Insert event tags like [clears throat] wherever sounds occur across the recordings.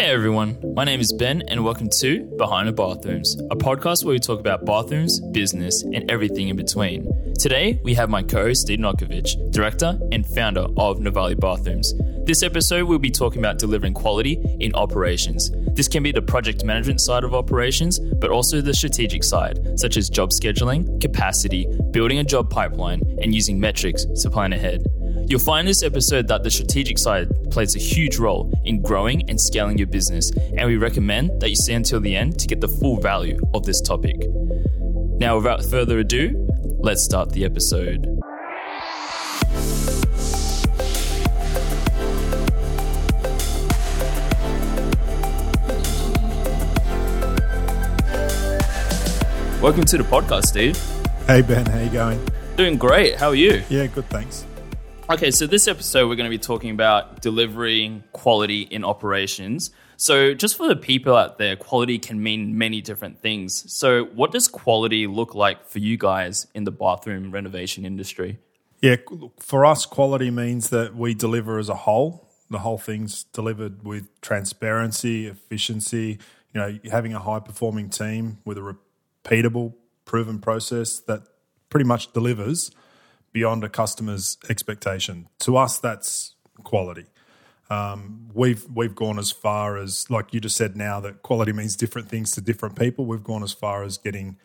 Hey everyone, my name is Ben, and welcome to Behind the Bathrooms, a podcast where we talk about bathrooms, business, and everything in between. Today, we have my co host Steve Novkovic, director and founder of Novalé Bathrooms. This episode, we'll be talking about delivering quality in operations. This can be the project management side of operations, but also the strategic side, such as job scheduling, capacity, building a job pipeline, and using metrics to plan ahead. You'll find this episode that the strategic side plays a huge role in growing and scaling your business, and we recommend that you stay until the end to get the full value of this topic. Now, without further ado, let's start the episode. Welcome to the podcast, Steve. Hey Ben, how you going? Doing great. How are you? Yeah, good, thanks. Okay, so this episode we're going to be talking about delivering quality in operations. So, just for the people out there, quality can mean many different things. So, what does quality look like for you guys in the bathroom renovation industry? Yeah, for us, quality means that we deliver as a whole. The whole thing's delivered with transparency, efficiency. You know, having a high performing team with a repeatable, proven process that pretty much delivers beyond a customer's expectation. To us, that's quality. Um, we've we've gone as far as like you just said now that quality means different things to different people. We've gone as far as getting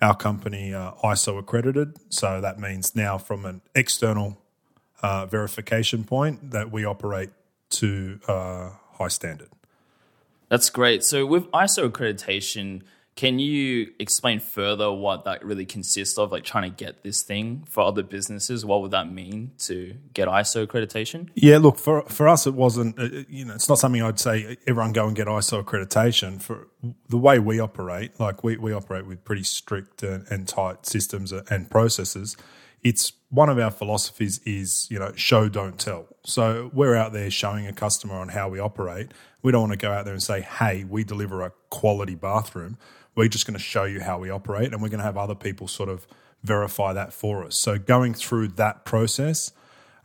our company uh, ISO accredited. So that means now from an external uh, verification point that we operate to uh, high standard. That's great. So with ISO accreditation, can you explain further what that really consists of, like trying to get this thing for other businesses? What would that mean to get ISO accreditation? Yeah, look for for us, it wasn't. Uh, you know, it's not something I'd say everyone go and get ISO accreditation for the way we operate. Like we we operate with pretty strict and, and tight systems and processes. It's one of our philosophies is you know show don't tell. So we're out there showing a customer on how we operate. We don't want to go out there and say, hey, we deliver a quality bathroom we're just going to show you how we operate, and we're going to have other people sort of verify that for us. So going through that process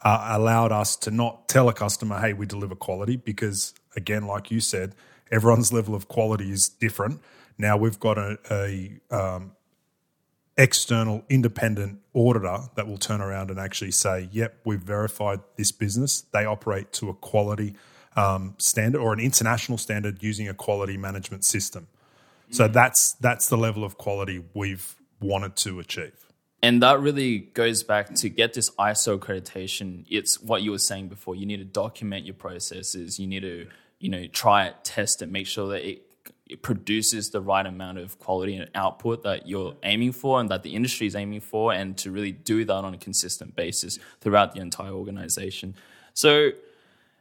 uh, allowed us to not tell a customer, "Hey, we deliver quality," because again, like you said, everyone's [laughs] level of quality is different. Now we've got a, a um, external independent auditor that will turn around and actually say, "Yep, we've verified this business. They operate to a quality." Um, standard or an international standard using a quality management system. So that's that's the level of quality we've wanted to achieve. And that really goes back to get this ISO accreditation. It's what you were saying before. You need to document your processes. You need to, you know, try it, test it, make sure that it, it produces the right amount of quality and output that you're aiming for and that the industry is aiming for, and to really do that on a consistent basis throughout the entire organization. So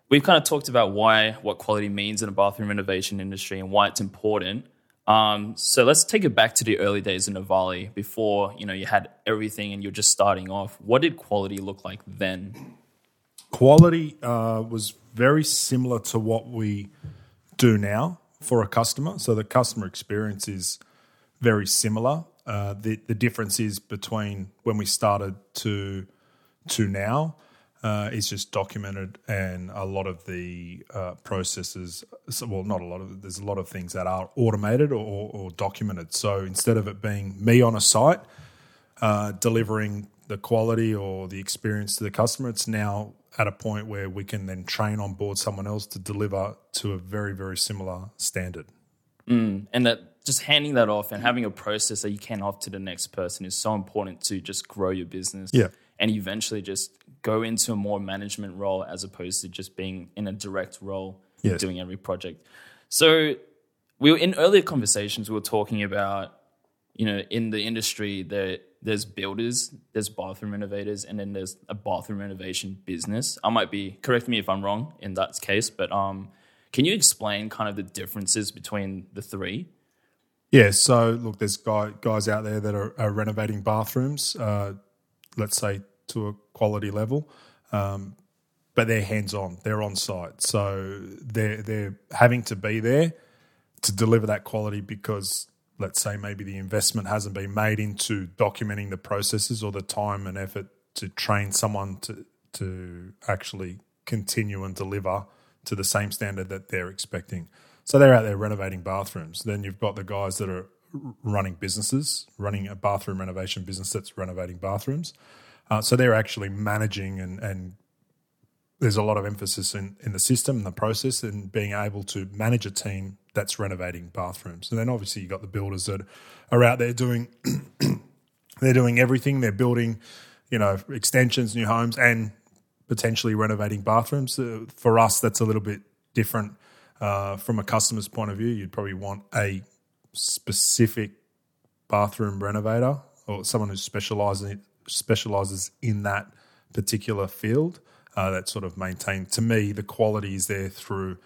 we've kind of talked about why what quality means in a bathroom renovation industry and why it's important. Um, so let's take it back to the early days in Novalé before you know you had everything and you're just starting off. What did quality look like then? Quality uh, was very similar to what we do now for a customer. So the customer experience is very similar. Uh, the the difference is between when we started to to now uh, is just documented, and a lot of the uh, processes, well, not a lot of, there's a lot of things that are automated or, or documented. So instead of it being me on a site uh, delivering the quality or the experience to the customer, it's now at a point where we can then train on board someone else to deliver to a very, very similar standard. Mm, and that just handing that off and having a process that you can off to the next person is so important to just grow your business. Yeah. And eventually just go into a more management role as opposed to just being in a direct role yes. doing every project. So we were in earlier conversations we were talking about you know in the industry there there's builders, there's bathroom renovators, and then there's a bathroom renovation business. I might be correct me if I'm wrong in that case, but um, can you explain kind of the differences between the three? Yeah, so look, there's guy, guys out there that are, are renovating bathrooms. Uh, let's say to a quality level. Um, but they're hands on, they're on site. So they're, they're having to be there to deliver that quality because, let's say, maybe the investment hasn't been made into documenting the processes or the time and effort to train someone to, to actually continue and deliver to the same standard that they're expecting. So they're out there renovating bathrooms. Then you've got the guys that are running businesses, running a bathroom renovation business that's renovating bathrooms. Uh, so they're actually managing and, and there's a lot of emphasis in, in the system and the process and being able to manage a team that's renovating bathrooms. And then obviously you've got the builders that are out there doing [clears throat] they're doing everything. They're building, you know, extensions, new homes, and potentially renovating bathrooms. Uh, for us, that's a little bit different uh, from a customer's point of view. You'd probably want a specific bathroom renovator or someone who specializes specializes in that particular field uh, that sort of maintain to me the quality is there through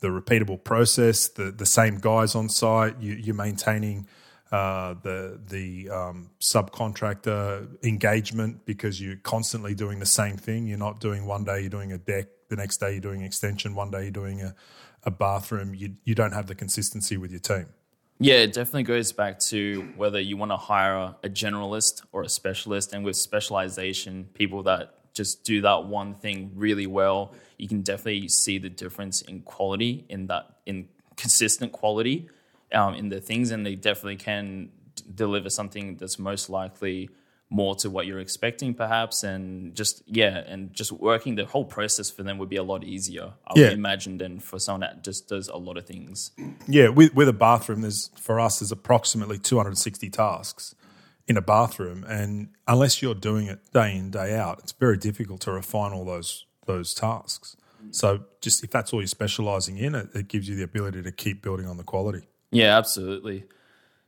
the repeatable process the the same guys on site you, you're maintaining uh, the the um, subcontractor engagement because you're constantly doing the same thing. You're not doing one day you're doing a deck the next day you're doing extension one day you're doing a, a bathroom. You, you don't have the consistency with your team yeah, it definitely goes back to whether you want to hire a generalist or a specialist. And with specialization, people that just do that one thing really well, you can definitely see the difference in quality, in that in consistent quality um, in the things, and they definitely can deliver something that's most likely more to what you're expecting perhaps and just yeah and just working the whole process for them would be a lot easier i yeah. would imagine than for someone that just does a lot of things. Yeah with, with a bathroom there's for us there's approximately 260 tasks in a bathroom and unless you're doing it day in day out it's very difficult to refine all those those tasks. So just if that's all you're specializing in it, it gives you the ability to keep building on the quality. Yeah absolutely.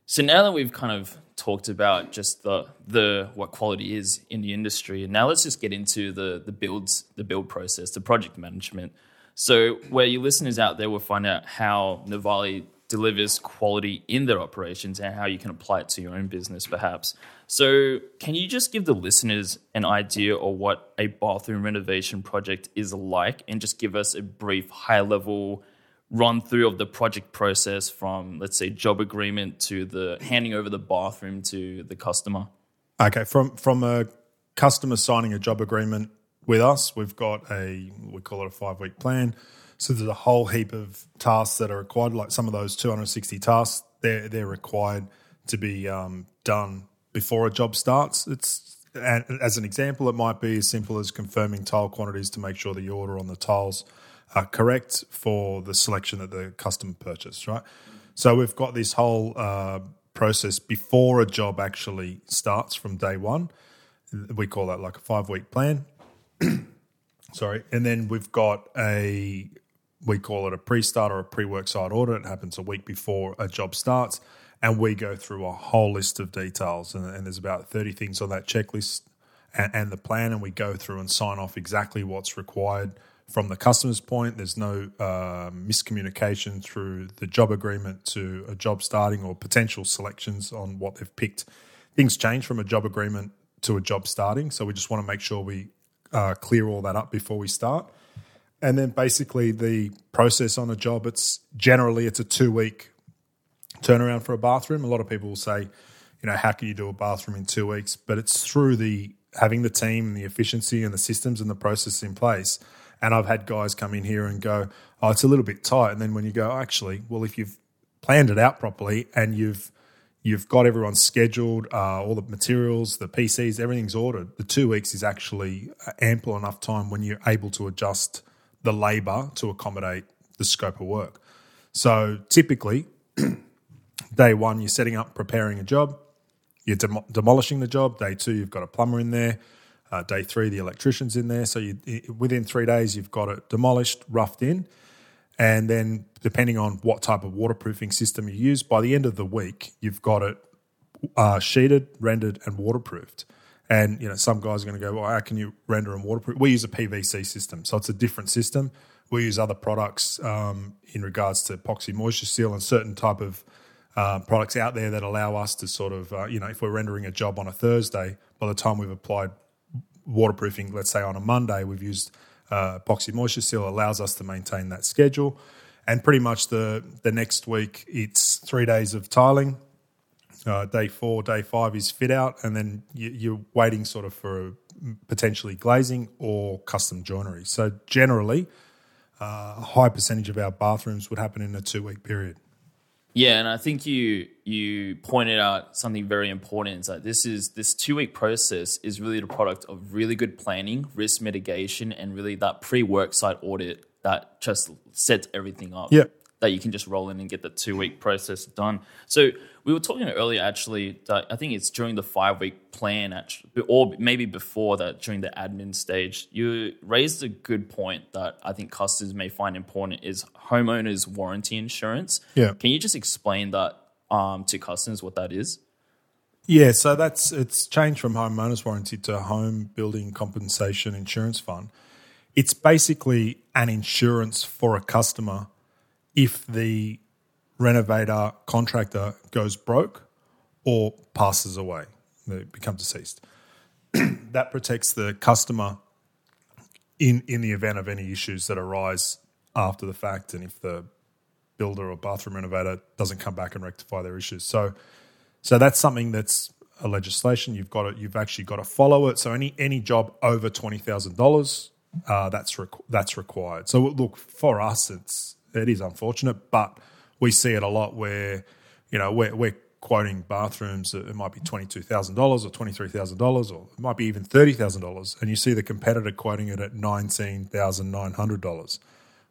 So now that we've kind of talked about just the the what quality is in the industry, and now let's just get into the the builds the build process, the project management. So where your listeners out there will find out how Novalé delivers quality in their operations and how you can apply it to your own business, perhaps. So, can you just give the listeners an idea of what a bathroom renovation project is like and just give us a brief high level run through of the project process from let's say job agreement to the handing over the bathroom to the customer? Okay from from a customer signing a job agreement with us we've got a we call it a five week plan. So there's a whole heap of tasks that are required like some of those 260 tasks they're they're required to be um, done before a job starts. It's and as an example it might be as simple as confirming tile quantities to make sure the order on the tiles are correct for the selection that the customer purchased, right? So we've got this whole uh, process before a job actually starts from day one. We call that like a five week plan. [clears throat] Sorry. And then we've got a, we call it a pre start or a pre work site audit. It happens a week before a job starts. And we go through a whole list of details. And, and there's about 30 things on that checklist and, and the plan. And we go through and sign off exactly what's required from the customer's point, there's no uh, miscommunication through the job agreement to a job starting or potential selections on what they've picked. Things change from a job agreement to a job starting, so we just want to make sure we uh, clear all that up before we start. And then basically the process on a job, it's generally it's a two week turnaround for a bathroom. A lot of people will say, you know, how can you do a bathroom in two weeks? But it's through the having the team and the efficiency and the systems and the process in place and I've had guys come in here and go, oh, it's a little bit tight. And then when you go, actually, well, if you've planned it out properly and you've you've got everyone scheduled, uh, all the materials, the PCs, everything's ordered. The two weeks is actually ample enough time when you're able to adjust the labour to accommodate the scope of work. So typically, [clears throat] day one, you're setting up, preparing a job. You're dem- demolishing the job. Day two, you've got a plumber in there. Uh, day three, the electrician's in there. So you, within three days, you've got it demolished, roughed in. And then, depending on what type of waterproofing system you use, by the end of the week, you've got it uh, sheeted, rendered, and waterproofed. And you know, some guys are going to go, "Well, how can you render and waterproof?" We use a PVC system, so it's a different system. We use other products um, in regards to epoxy moisture seal and certain type of uh, products out there that allow us to sort of, uh, you know, if we're rendering a job on a Thursday, by the time we've applied waterproofing, let's say on a Monday, we've used uh, epoxy moisture seal, allows us to maintain that schedule. And pretty much the, the next week, it's three days of tiling. Uh, day four, day five is fit out, and then you, are waiting sort of for potentially glazing or custom joinery. So generally, uh, a high percentage of our bathrooms would happen in a two week period. Yeah, and I think you you pointed out something very important. Is that this is this two week process is really the product of really good planning, risk mitigation, and really that pre work site audit that just sets everything up. Yeah. That you can just roll in and get the two week process done. So we were talking earlier, actually. That I think it's during the five week plan, actually, or maybe before that, during the admin stage. You raised a good point that I think customers may find important is homeowners warranty insurance. Yeah. Can you just explain that um, to customers what that is? Yeah, so that's it's changed from homeowners warranty to home building compensation insurance fund. It's basically an insurance for a customer if the renovator contractor goes broke or passes away, they become deceased. [clears throat] that protects the customer in in the event of any issues that arise after the fact, and if the builder or bathroom renovator doesn't come back and rectify their issues. So, so that's something that's a legislation. You've got to, you've actually got to follow it. So any any job over twenty thousand uh, dollars, that's requ- that's required. So look for us, it's it is unfortunate, but we see it a lot where you know we're, we're quoting bathrooms that it might be twenty two thousand dollars or twenty three thousand dollars or it might be even thirty thousand dollars, and you see the competitor quoting it at nineteen thousand nine hundred dollars.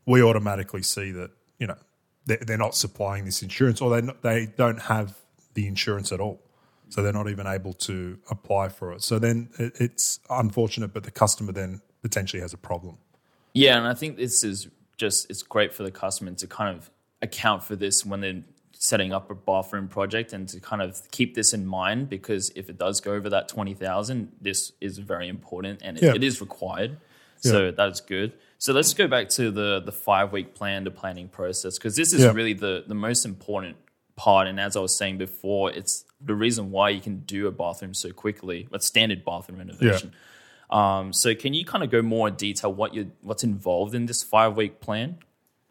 We automatically see that you know they're, not supplying this insurance or they they don't have the insurance at all. So they're not even able to apply for it. So then it, it's unfortunate, but the customer then potentially has a problem. Yeah, and I think this is just it's great for the customer to kind of account for this when they're setting up a bathroom project and to kind of keep this in mind because if it does go over that 20,000 this is very important and it, Yeah. it is required. So that's good. So let's go back to the the 5 week plan to planning process because this is Yeah. really the the most important part. And as I was saying before it's the reason why you can do a bathroom so quickly a standard bathroom renovation um, so can you kind of go more in detail what you what's involved in this 5 week plan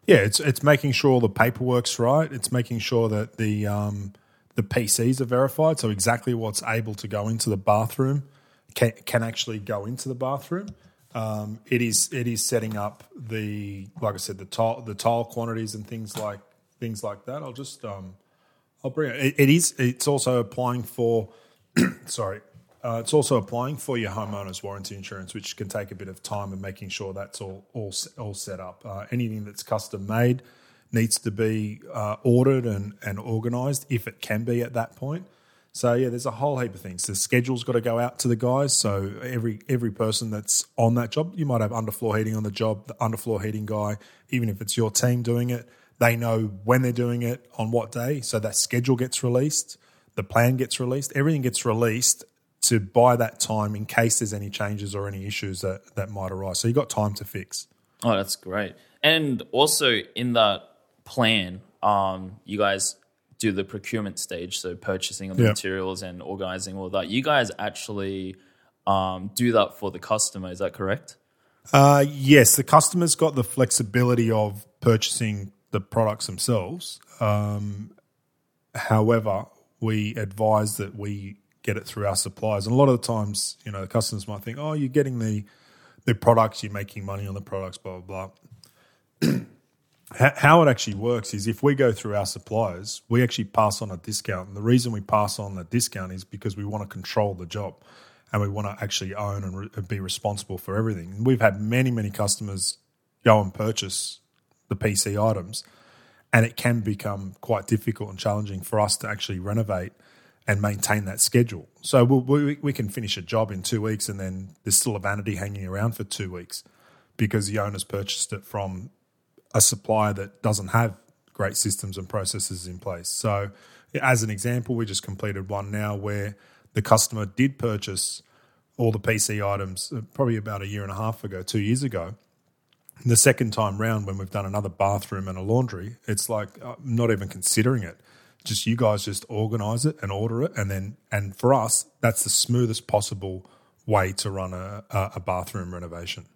Yeah, it's it's making sure all the paperwork's right. It's making sure that the um, the PCs are verified, so exactly what's able to go into the bathroom can can actually go into the bathroom. Um, it is it is setting up the like I said the tile the tile quantities and things like things like that. I'll just um, I'll bring it. it. It is it's also applying for [clears throat] sorry. Uh, it's also applying for your homeowner's warranty insurance, which can take a bit of time and making sure that's all all, all set up. Uh, anything that's custom made needs to be uh, ordered and, and organised if it can be at that point. So yeah, there's a whole heap of things. The schedule's got to go out to the guys. So every every person that's on that job, you might have underfloor heating on the job. The underfloor heating guy, even if it's your team doing it, they know when they're doing it on what day. So that schedule gets released, the plan gets released, everything gets released to buy that time in case there's any changes or any issues that that might arise. So you've got time to fix. Oh, that's great. And also in that plan, um, you guys do the procurement stage, so purchasing of the Yeah. materials and organizing all that. You guys actually um, do that for the customer. Is that correct? Uh, yes, the customer's got the flexibility of purchasing the products themselves. Um, however, we advise that we get it through our suppliers. And a lot of the times, you know, the customers might think, "Oh, you're getting the the products, you're making money on the products, blah blah blah." [clears throat] How- it actually works is if we go through our suppliers, we actually pass on a discount. And the reason we pass on the discount is because we want to control the job and we want to actually own and re- be responsible for everything. And we've had many, many customers go and purchase the PC items, and it can become quite difficult and challenging for us to actually renovate and maintain that schedule. So we'll, we, we can finish a job in two weeks, and then there's still a vanity hanging around for two weeks because the owner's purchased it from a supplier that doesn't have great systems and processes in place. So, as an example, we just completed one now where the customer did purchase all the PC items uh, probably about a year and a half ago, two years ago. The second time round, when we've done another bathroom and a laundry, it's like uh, not even considering it. Just you guys just organize it and order it, and then and for us, that's the smoothest possible way to run a, a bathroom renovation.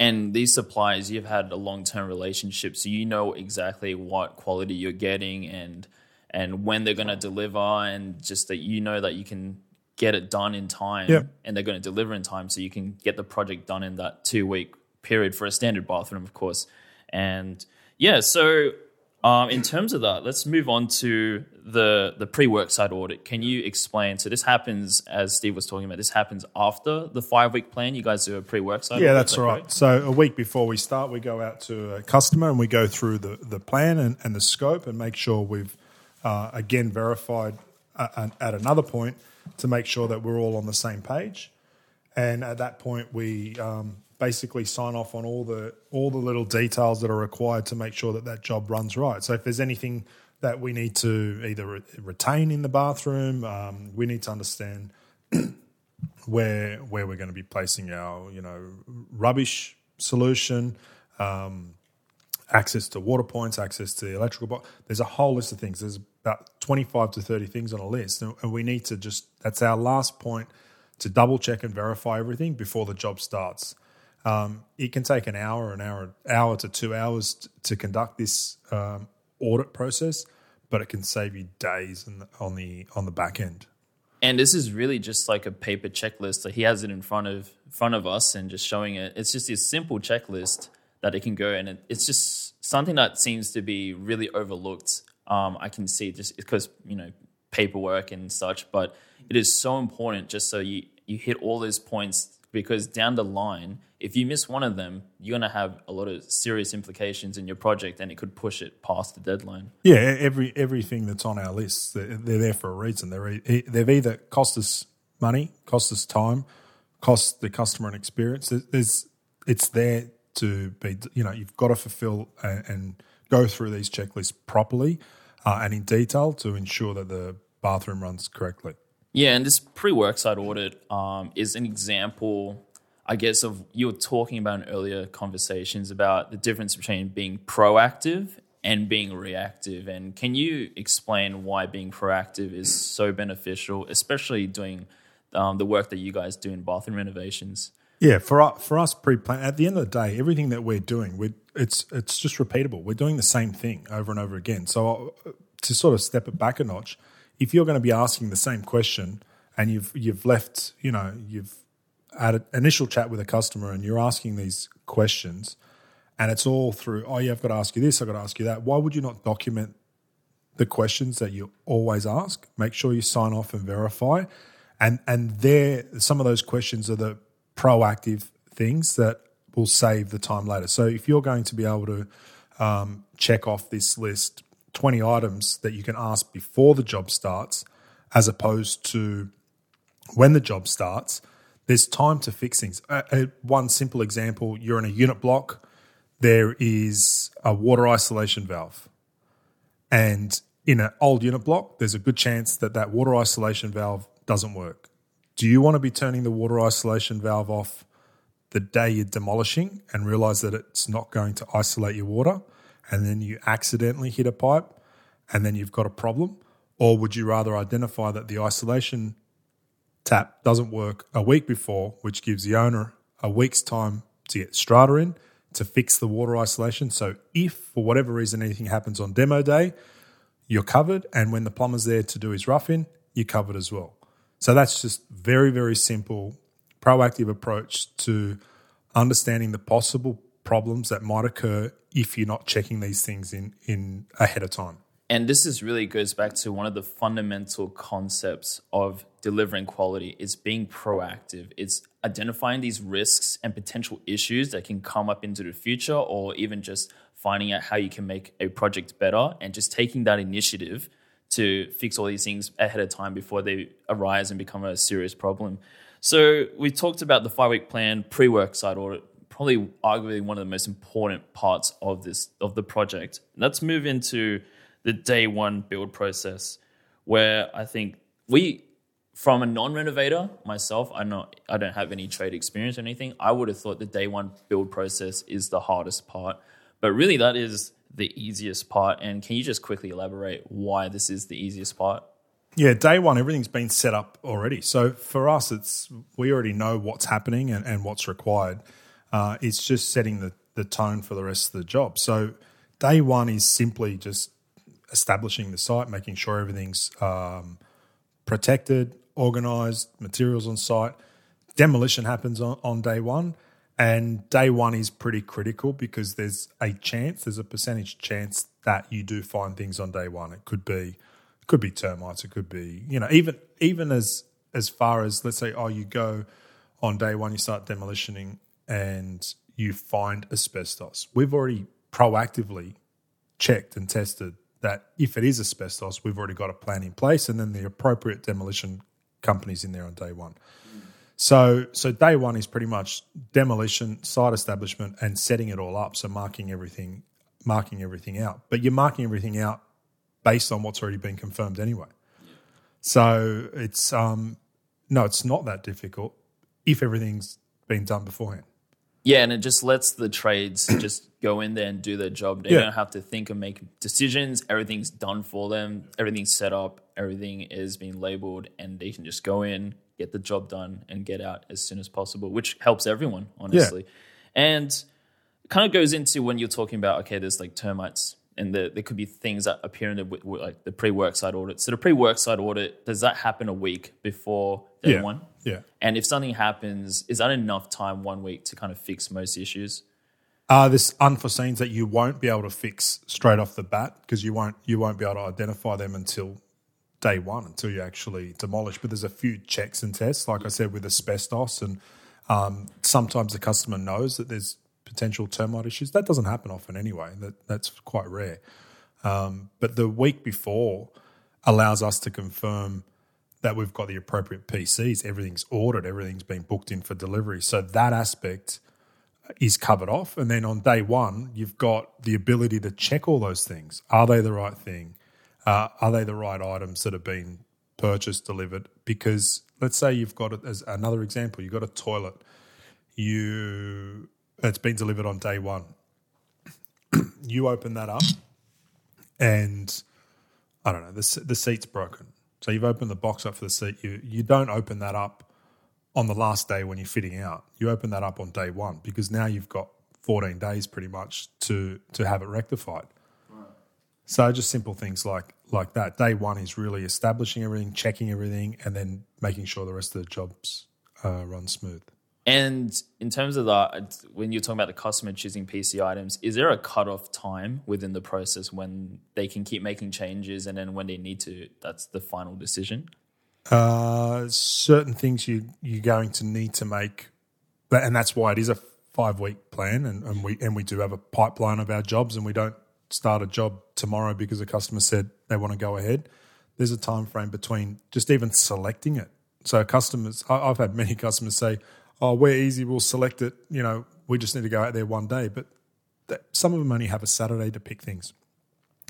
And these suppliers, you've had a long term relationship, so you know exactly what quality you're getting and and when they're going to deliver, and just that you know that you can get it done in time, Yeah. and they're going to deliver in time, so you can get the project done in that two week period for a standard bathroom, of course. And yeah, so um, in terms of that, let's move on to the the pre work site audit. Can you explain? So this happens, as Steve was talking about, this happens after the five week plan. You guys do a pre work site. Yeah, audit, that's that right. correct? So a week before we start, we go out to a customer and we go through the, the plan and, and the scope and make sure we've uh, again verified uh, at another point to make sure that we're all on the same page. And at that point, we um, basically sign off on all the all the little details that are required to make sure that that job runs right. So if there's anything that we need to either re- retain in the bathroom, um, we need to understand [clears throat] where where we're going to be placing our you know rubbish solution, um, access to water points, access to the electrical box. There's a whole list of things. There's about 25 to 30 things on a list, and, and we need to just that's our last point to double check and verify everything before the job starts. Um, it can take an hour, an hour, hour to two hours t- to conduct this um, audit process, but it can save you days the, on the on the back end. And this is really just like a paper checklist. So he has it in front of front of us and just showing it. It's just this simple checklist that it can go, and it, it's just something that seems to be really overlooked. Um, I can see just because you know paperwork and such, but it is so important just so you you hit all those points because down the line, if you miss one of them, you're going to have a lot of serious implications in your project, and it could push it past the deadline. Yeah, every everything that's on our list, they're, they're there for a reason. They're they've either cost us money, cost us time, cost the customer an experience. There's- it's there to be. You know, you've got to fulfil and, and go through these checklists properly uh, and in detail to ensure that the bathroom runs correctly. Yeah, and this pre-work site audit um, is an example, I guess, of you were talking about in earlier conversations about the difference between being proactive and being reactive. And can you explain why being proactive is so beneficial, especially doing um, the work that you guys do in bathroom renovations? Yeah, for for us pre-plan at the end of the day, everything that we're doing, we it's it's just repeatable. We're doing the same thing over and over again. So uh, to sort of step it back a notch, if you're going to be asking the same question and you've you've left, you know, you've had an initial chat with a customer and you're asking these questions, and it's all through. Oh, yeah, I've got to ask you this. I've got to ask you that. Why would you not document the questions that you always ask? Make sure you sign off and verify, and and there some of those questions are the proactive things that will save the time later. So if you're going to be able to um, check off this list, 20 items that you can ask before the job starts, as opposed to when the job starts, there's time to fix things. Uh, uh, one simple example you're in a unit block, there is a water isolation valve. And in an old unit block, there's a good chance that that water isolation valve doesn't work. Do you want to be turning the water isolation valve off the day you're demolishing and realize that it's not going to isolate your water and then you accidentally hit a pipe and then you've got a problem? Or would you rather identify that the isolation tap doesn't work a week before, which gives the owner a week's time to get strata in to fix the water isolation? So if for whatever reason anything happens on demo day, you're covered. And when the plumber's there to do his rough in, you're covered as well. So that's just very, very simple, proactive approach to understanding the possible problems that might occur if you're not checking these things in, in ahead of time. And this is really goes back to one of the fundamental concepts of delivering quality it's being proactive. It's identifying these risks and potential issues that can come up into the future or even just finding out how you can make a project better and just taking that initiative to fix all these things ahead of time before they arise and become a serious problem. So we talked about the five week plan, pre work site audit, probably arguably one of the most important parts of this of the project. Let's move into the day one build process, where I think we, from a non-renovator myself, I not I don't have any trade experience or anything. I would have thought the day one build process is the hardest part, but really that is the easiest part. And can you just quickly elaborate why this is the easiest part? Yeah, day one, everything's been set up already. So for us, it's we already know what's happening and, and what's required. Uh, it's just setting the, the tone for the rest of the job. So day one is simply just establishing the site, making sure everything's um, protected, organised, materials on site. Demolition happens on, on day one, And day one is pretty critical because there's a chance, there's a percentage chance that you do find things on day one. It could be, could be termites. It could be, you know, even even as as far as let's say, oh, you go on day one, you start demolitioning and you find asbestos. We've already proactively checked and tested that if it is asbestos, we've already got a plan in place, and then the appropriate demolition companies in there on day one. So, so day one is pretty much demolition, site establishment, and setting it all up. So marking everything, marking everything out. But you're marking everything out based on what's already been confirmed anyway. So it's um, no, it's not that difficult if everything's been done beforehand. Yeah, and it just lets the trades [clears throat] just go in there and do their job. They Yeah. don't have to think and make decisions. Everything's done for them. Everything's set up. Everything is being labeled, and they can just go in, get the job done, and get out as soon as possible, which helps everyone, honestly. And it kind of goes into when you're talking about okay, there's like termites, and the, there could be things that appear in the like the pre-work site audit. So the pre-work site audit does that happen a week before day Yeah. one? Yeah. And if something happens, is that enough time one week to kind of fix most issues? Uh, there's unforeseens that you won't be able to fix straight off the bat because you won't you won't be able to identify them until day one until you actually demolish. But there's a few checks and tests, like I said, with asbestos, and um, sometimes the customer knows that there's potential termite issues. That doesn't happen often anyway. That that's quite rare. Um, but the week before allows us to confirm that we've got the appropriate PCs, everything's ordered, everything's been booked in for delivery. So that aspect is covered off. And then on day one, you've got the ability to check all those things. Are they the right thing? Uh, are they the right items that have been purchased, delivered? Because let's say you've got it as another example, you've got a toilet. You it's been delivered on day one. [clears throat] you open that up, and I don't know the the seat's broken. So you've opened the box up for the seat. You you don't open that up on the last day when you're fitting out. You open that up on day one because now you've got 14 days pretty much to to have it rectified. So just simple things like like that. Day one is really establishing everything, checking everything, and then making sure the rest of the jobs uh, run smooth. And in terms of that, when you're talking about the customer choosing PC items, is there a cutoff time within the process when they can keep making changes and then when they need to, that's the final decision? Uh, certain things you you're going to need to make, but and that's why it is a five week plan, and, and we and we do have a pipeline of our jobs, and we don't start a job tomorrow because a customer said they want to go ahead. There's a time frame between just even selecting it. So customers, I've had many [laughs] customers say, "Oh, we're easy. We'll select it. You know, we just need to go out there one day." But that, some of them only have a Saturday to pick things.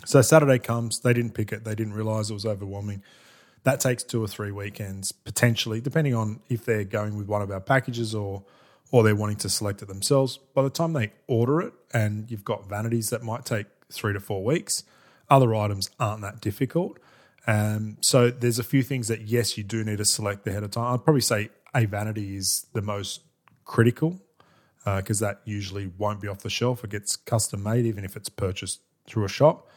So Saturday comes, they didn't pick it, they didn't realize it was overwhelming. That takes two or three weekends potentially, depending on if they're going with one of our packages or or they're wanting to select it themselves. By the time they order it, and you've got vanities that might take three to four weeks, other items aren't that difficult. Um, so there's a few things that yes, you do need to select ahead of time. I'd probably say a vanity is the most critical because that usually won't be off the shelf. It gets custom made, even if it's purchased through a shop.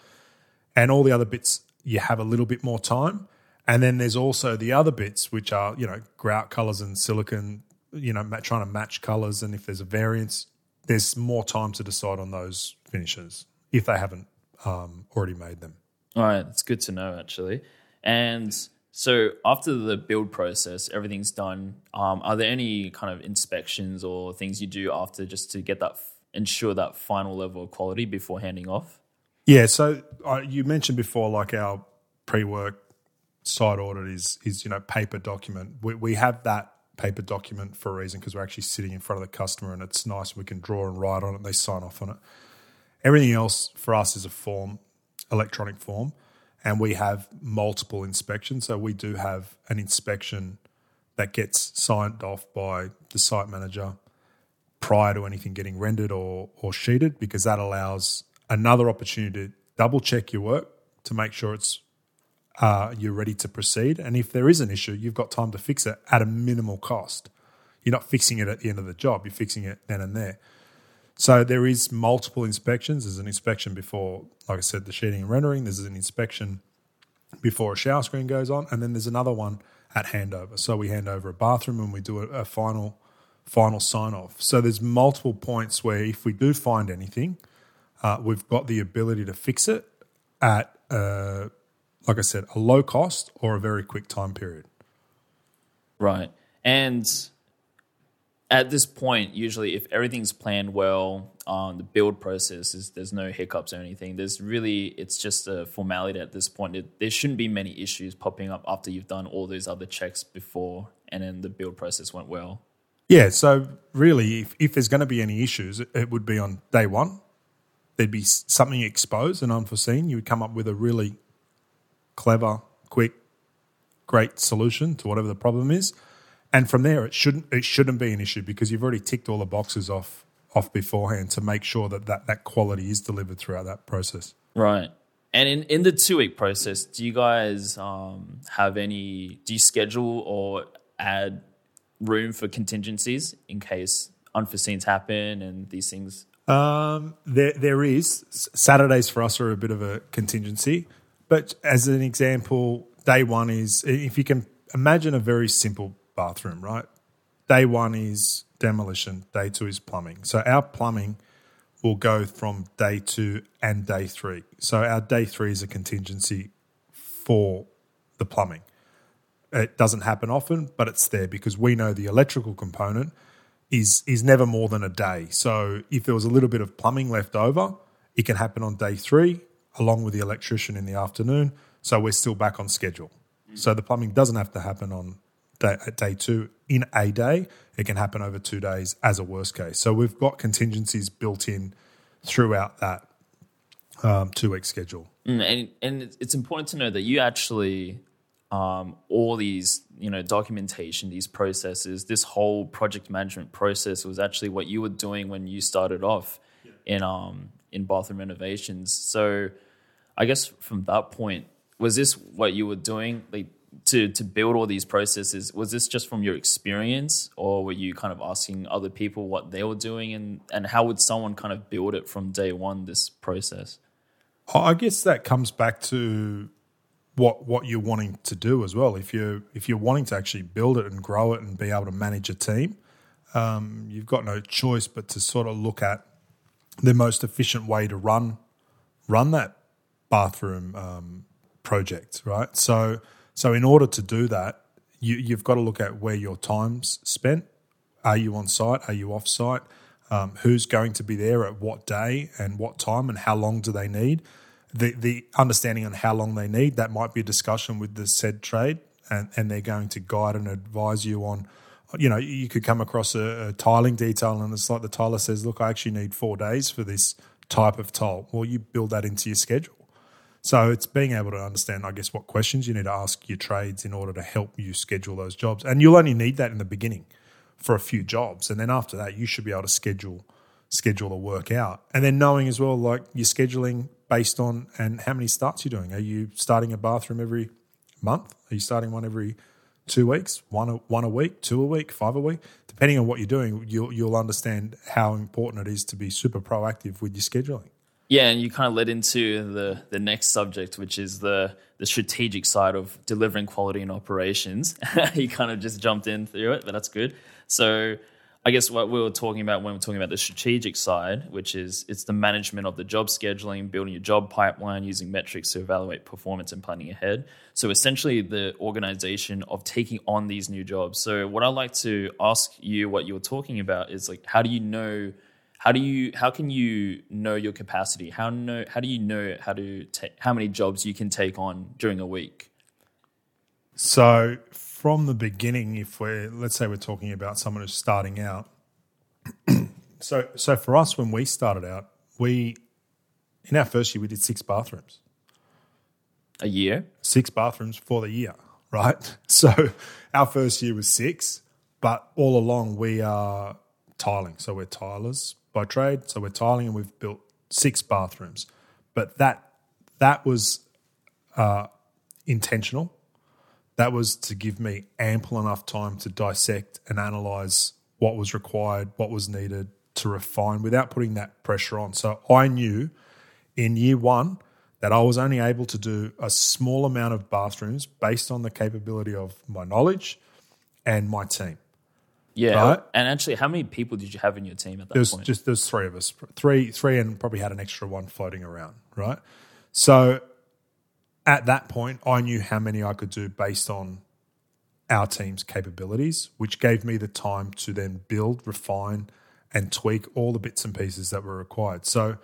And all the other bits, you have a little bit more time. And then there's also the other bits, which are, you know, grout colors and silicon, you know, trying to match colors. And if there's a variance, there's more time to decide on those finishes if they haven't um, already made them. All right, that's good to know actually. And so after the build process, everything's done. Um, are there any kind of inspections or things you do after just to get that ensure that final level of quality before handing off? Yeah. So uh, you mentioned before, like our pre-work site audit is is you know paper document. We we have that paper document for a reason because we're actually sitting in front of the customer and it's nice. We can draw and write on it. They sign off on it. Everything else for us is a form, electronic form, and we have multiple inspections. So we do have an inspection that gets signed off by the site manager prior to anything getting rendered or, or sheeted because that allows another opportunity to double check your work to make sure it's uh, you're ready to proceed. And if there is an issue, you've got time to fix it at a minimal cost. You're not fixing it at the end of the job, you're fixing it then and there. So there is multiple inspections. There's an inspection before, like I said, the sheeting and rendering. There's an inspection before a shower screen goes on, and then there's another one at handover. So we hand over a bathroom and we do a, a final final sign off. So there's multiple points where if we do find anything, uh, we've got the ability to fix it at, uh, like I said, a low cost or a very quick time period. Right. And at this point, usually, if everything's planned well, um, the build process is there's no hiccups or anything. There's really it's just a formality at this point. It, there shouldn't be many issues popping up after you've done all those other checks before, and then the build process went well. Yeah. So really, if, if there's going to be any issues, it, it would be on day one. There'd be something exposed and unforeseen. You would come up with a really clever, quick, great solution to whatever the problem is and from there it shouldn't it shouldn't be an issue because you've already ticked all the boxes off off beforehand to make sure that that, that quality is delivered throughout that process. Right. And in, in the two week process, do you guys um, have any? Do you schedule or add room for contingencies in case unforeseens happen and these things? Um, there there is Saturdays for us are a bit of a contingency, but as an example, day one is if you can imagine a very simple bathroom, right? Day one is demolition, day two is plumbing. So our plumbing will go from day two and day three. So our day three is a contingency for the plumbing. It doesn't happen often, but it's there because we know the electrical component is is never more than a day. So if there was a little bit of plumbing left over, it can happen on day three, along with the electrician in the afternoon. So we're still back on schedule. So the plumbing doesn't have to happen on day, day two in a day. It can happen over two days as a worst case. So we've got contingencies built in throughout that um, two week schedule. Mm, and and it's important to know that you actually um, all these you know documentation, these processes, this whole project management process was actually what you were doing when you started off yeah. in um in bathroom renovations. So I guess from that point, was this what you were doing? Like to to build all these processes was this just from your experience? Or were you kind of asking other people what they were doing? And and how would someone kind of build it from day one this process? I guess that comes back to what what you're wanting to do as well. If you if you're wanting to actually build it and grow it and be able to manage a team um, you've got no choice but to sort of look at the most efficient way to run run that bathroom um, project right? So so, in order to do that, you, you've got to look at where your time's spent. Are you on site? Are you off site? Um, who's going to be there at what day and what time and how long do they need? The the understanding on how long they need that might be a discussion with the said trade, and, and they're going to guide and advise you on. You know, you could come across a, a tiling detail, and it's like the tiler says, "Look, I actually need four days for this type of tile." Well, you build that into your schedule. So it's being able to understand, I guess, what questions you need to ask your trades in order to help you schedule those jobs. And you'll only need that in the beginning for a few jobs, and then after that, you should be able to schedule schedule the work out. And then knowing as well, like you're scheduling based on and how many starts you're doing. Are you starting a bathroom every month? Are you starting one every two weeks? One a, one a week? Two a week? Five a week? Depending on what you're doing, you'll you'll understand how important it is to be super proactive with your scheduling. Yeah, and you kind of led into the the next subject, which is the the strategic side of delivering quality in operations. [laughs] you kind of just jumped in through it, but that's good. So I guess what we were talking about when we're talking about the strategic side, which is it's the management of the job scheduling, building your job pipeline, using metrics to evaluate performance and planning ahead. So essentially the organization of taking on these new jobs. So what I'd like to ask you what you were talking about is like how do you know how do you how can you know your capacity? How know how do you know how to take how many jobs you can take on during a week? So from the beginning if we're let's say we're talking about someone who's starting out [clears throat] so so for us when we started out we in our first year we did six bathrooms. A year? Six bathrooms for the year right? [laughs] So our first year was six but all along we are tiling. So we're tilers by trade. So we're tiling and we've built six bathrooms. But that that was uh, intentional. That was to give me ample enough time to dissect and analyze what was required, what was needed to refine without putting that pressure on. So I knew in year one that I was only able to do a small amount of bathrooms based on the capability of my knowledge and my team. Yeah. Right. And actually, how many people did you have in your team at that There's point? just there's three of us, three three, and probably had an extra one floating around, right? So at that point, I knew how many I could do based on our team's capabilities, which gave me the time to then build, refine, and tweak all the bits and pieces that were required. So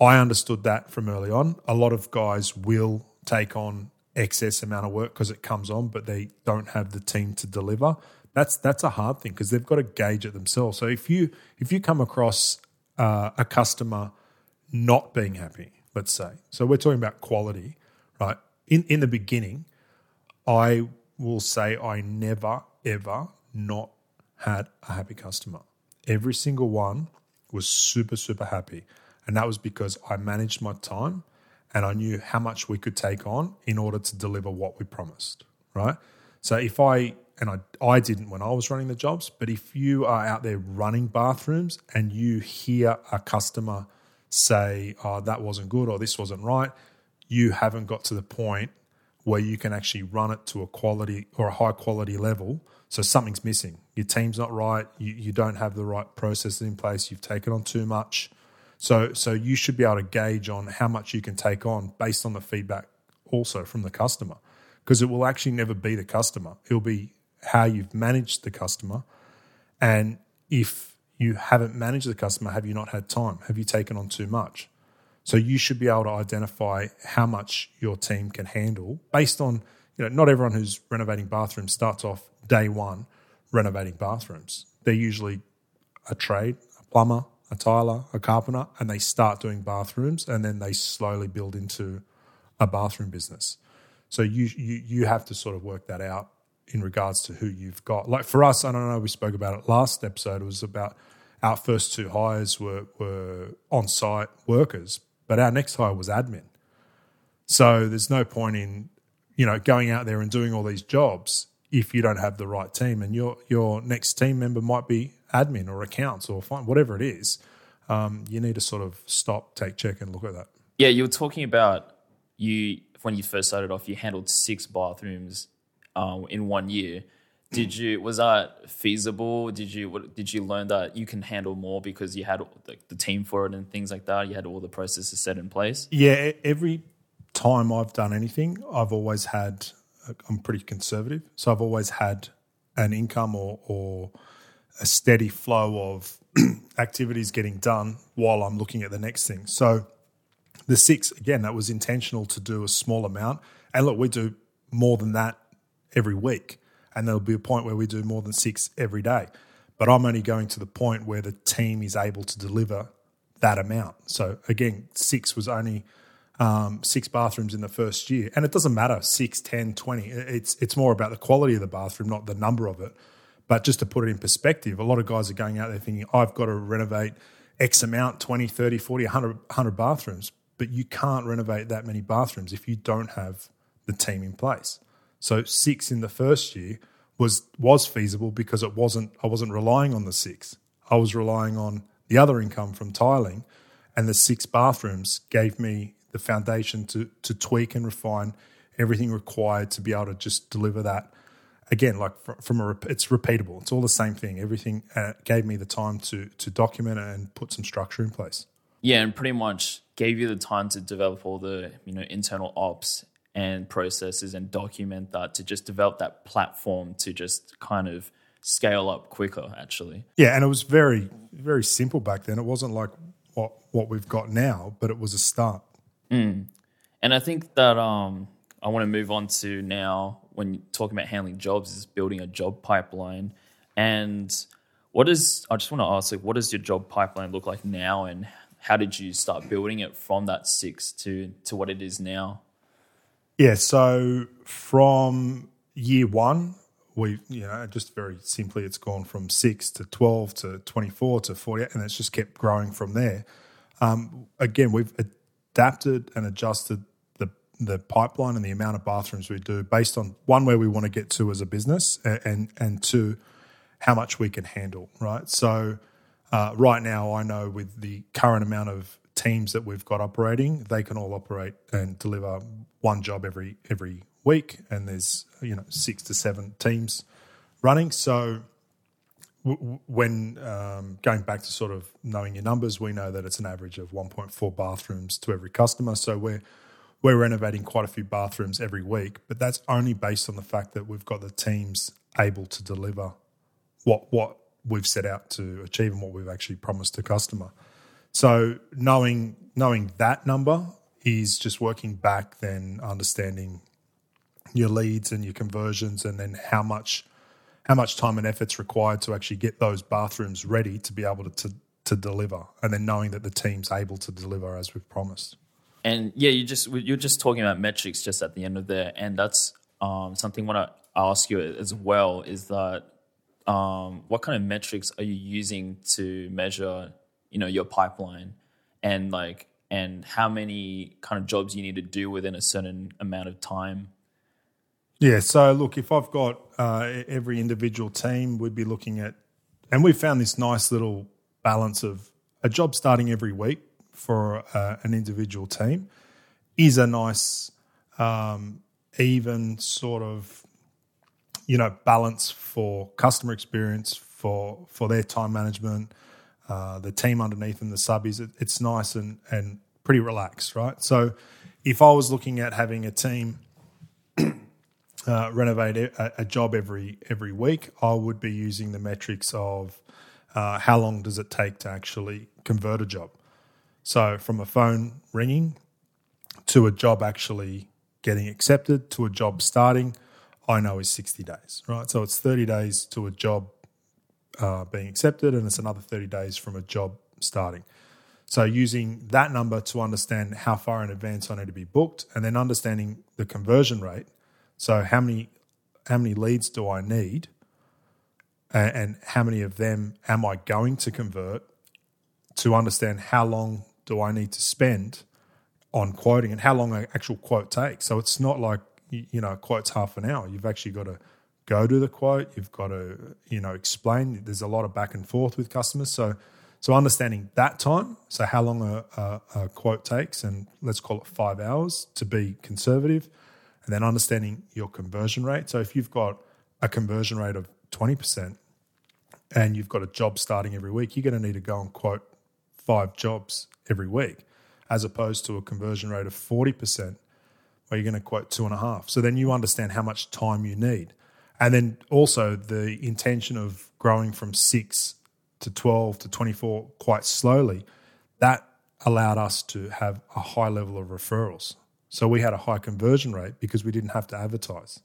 I understood that from early on. A lot of guys will take on excess amount of work because it comes on, but they don't have the team to deliver. That's that's a hard thing because they've got to gauge it themselves. So if you if you come across uh, a customer not being happy, let's say, so we're talking about quality, right? In in the beginning, I will say I never ever not had a happy customer. Every single one was super super happy, and that was because I managed my time and I knew how much we could take on in order to deliver what we promised, right? So if I and I I didn't when I was running the jobs, but if you are out there running bathrooms and you hear a customer say, "Oh, that wasn't good," or "This wasn't right," you haven't got to the point where you can actually run it to a quality or a high quality level. So something's missing. Your team's not right. You, you don't have the right processes in place. You've taken on too much. So so you should be able to gauge on how much you can take on based on the feedback also from the customer. Because it will actually never be the customer. It'll be how you've managed the customer. And if you haven't managed the customer, have you not had time? Have you taken on too much? So you should be able to identify how much your team can handle based on, you know, not everyone who's renovating bathrooms starts off day one renovating bathrooms. They're usually a trade, a plumber, a tiler, a carpenter, and they start doing bathrooms and then they slowly build into a bathroom business. So you you you have to sort of work that out in regards to who you've got. Like for us, I don't know, we spoke about it last episode. It was about our first two hires were were on site workers, but our next hire was admin. So there's no point in you know going out there and doing all these jobs if you don't have the right team, and your your next team member might be admin or accounts or fine whatever it is. Um, you need to sort of stop, take check, and look at that. yeah, you were talking about you when you first started off. You handled six bathrooms um, in one year. Did you was that feasible? Did you what, did you learn that you can handle more because you had the, the team for it and things like that? You had all the processes set in place. Yeah, every time I've done anything, I've always had. I'm pretty conservative, so I've always had an income or, or a steady flow of [clears throat] activities getting done while I'm looking at the next thing. So the six again, that was intentional to do a small amount, and look, we do more than that every week, and there'll be a point where we do more than six every day. But I'm only going to the point where the team is able to deliver that amount. So again, six was only um, six bathrooms in the first year. And it doesn't matter, six, 10, 20. It's, it's more about the quality of the bathroom, not the number of it. But just to put it in perspective, a lot of guys are going out there thinking, I've got to renovate X amount, 20, 30, 40, 100, 100 bathrooms. But you can't renovate that many bathrooms if you don't have the team in place. So six in the first year was was feasible because it wasn't I wasn't relying on the six. I was relying on the other income from tiling and the six bathrooms gave me the foundation to to tweak and refine everything required to be able to just deliver that. Again like from a it's repeatable. It's all the same thing. Everything uh, gave me the time to to document and put some structure in place. Yeah, and pretty much gave you the time to develop all the you know internal ops and processes and document that to just develop that platform to just kind of scale up quicker. Actually, yeah and it was very very simple back then it wasn't like what what we've got now but it was a start and I think that um, I want to move on to now when you're talking about handling jobs is building a job pipeline. And what is I just want to ask, like, what does your job pipeline look like now, and how did you start building it from that six to to what it is now? Yeah, so from year one, we you know just very simply, it's gone from six to twelve to twenty four to forty, and it's just kept growing from there. Um, again, we've adapted and adjusted the the pipeline and the amount of bathrooms we do based on one where we want to get to as a business, and and, and two how much we can handle. Right, so uh, right now, I know with the current amount of teams that we've got operating, they can all operate and deliver one job every every week, and there's you know six to seven teams running. So w- when um, going back to sort of knowing your numbers, we know that it's an average of 1.4 bathrooms to every customer. So we're we're renovating quite a few bathrooms every week, but that's only based on the fact that we've got the teams able to deliver what what we've set out to achieve and what we've actually promised to customer. So knowing knowing that number is just working back, then understanding your leads and your conversions, and then how much how much time and effort's required to actually get those bathrooms ready to be able to, to to deliver, and then knowing that the team's able to deliver as we've promised. And yeah, you just you're just talking about metrics just at the end of there, and that's um, something I want to ask you as well is that um, what kind of metrics are you using to measure, you know, your pipeline, and like and how many kind of jobs you need to do within a certain amount of time yeah. So look, if I've got uh, every individual team, we'd be looking at, and we've found this nice little balance of a job starting every week for uh, an individual team is a nice, um, even sort of, you know, balance for customer experience for for their time management, uh, the team underneath and the subbies. It, it's nice and and pretty relaxed, right? So, if I was looking at having a team [clears throat] uh, renovate a, a, job every every week, I would be using the metrics of uh, how long does it take to actually convert a job. So from a phone ringing to a job actually getting accepted to a job starting, I know is sixty days, right? So it's thirty days to a job uh, being accepted, and it's another thirty days from a job starting. So using that number to understand how far in advance I need to be booked, and then understanding the conversion rate so how many how many leads do I need, and, and how many of them am I going to convert? To understand how long do I need to spend on quoting and how long an actual quote takes. So it's not like you know, quote's half an hour. You've actually got to go to the quote. You've got to you know explain. There's a lot of back and forth with customers. So so understanding that time, so how long a, a, a quote takes, and let's call it five hours to be conservative and then understanding your conversion rate. So if you've got a conversion rate of 20% and you've got a job starting every week, you're going to need to go and quote five jobs every week, as opposed to a conversion rate of 40% where you're going to quote two and a half. So then you understand how much time you need. And then also the intention of growing from six to 12 to 24 quite slowly, that allowed us to have a high level of referrals. So we had a high conversion rate because we didn't have to advertise.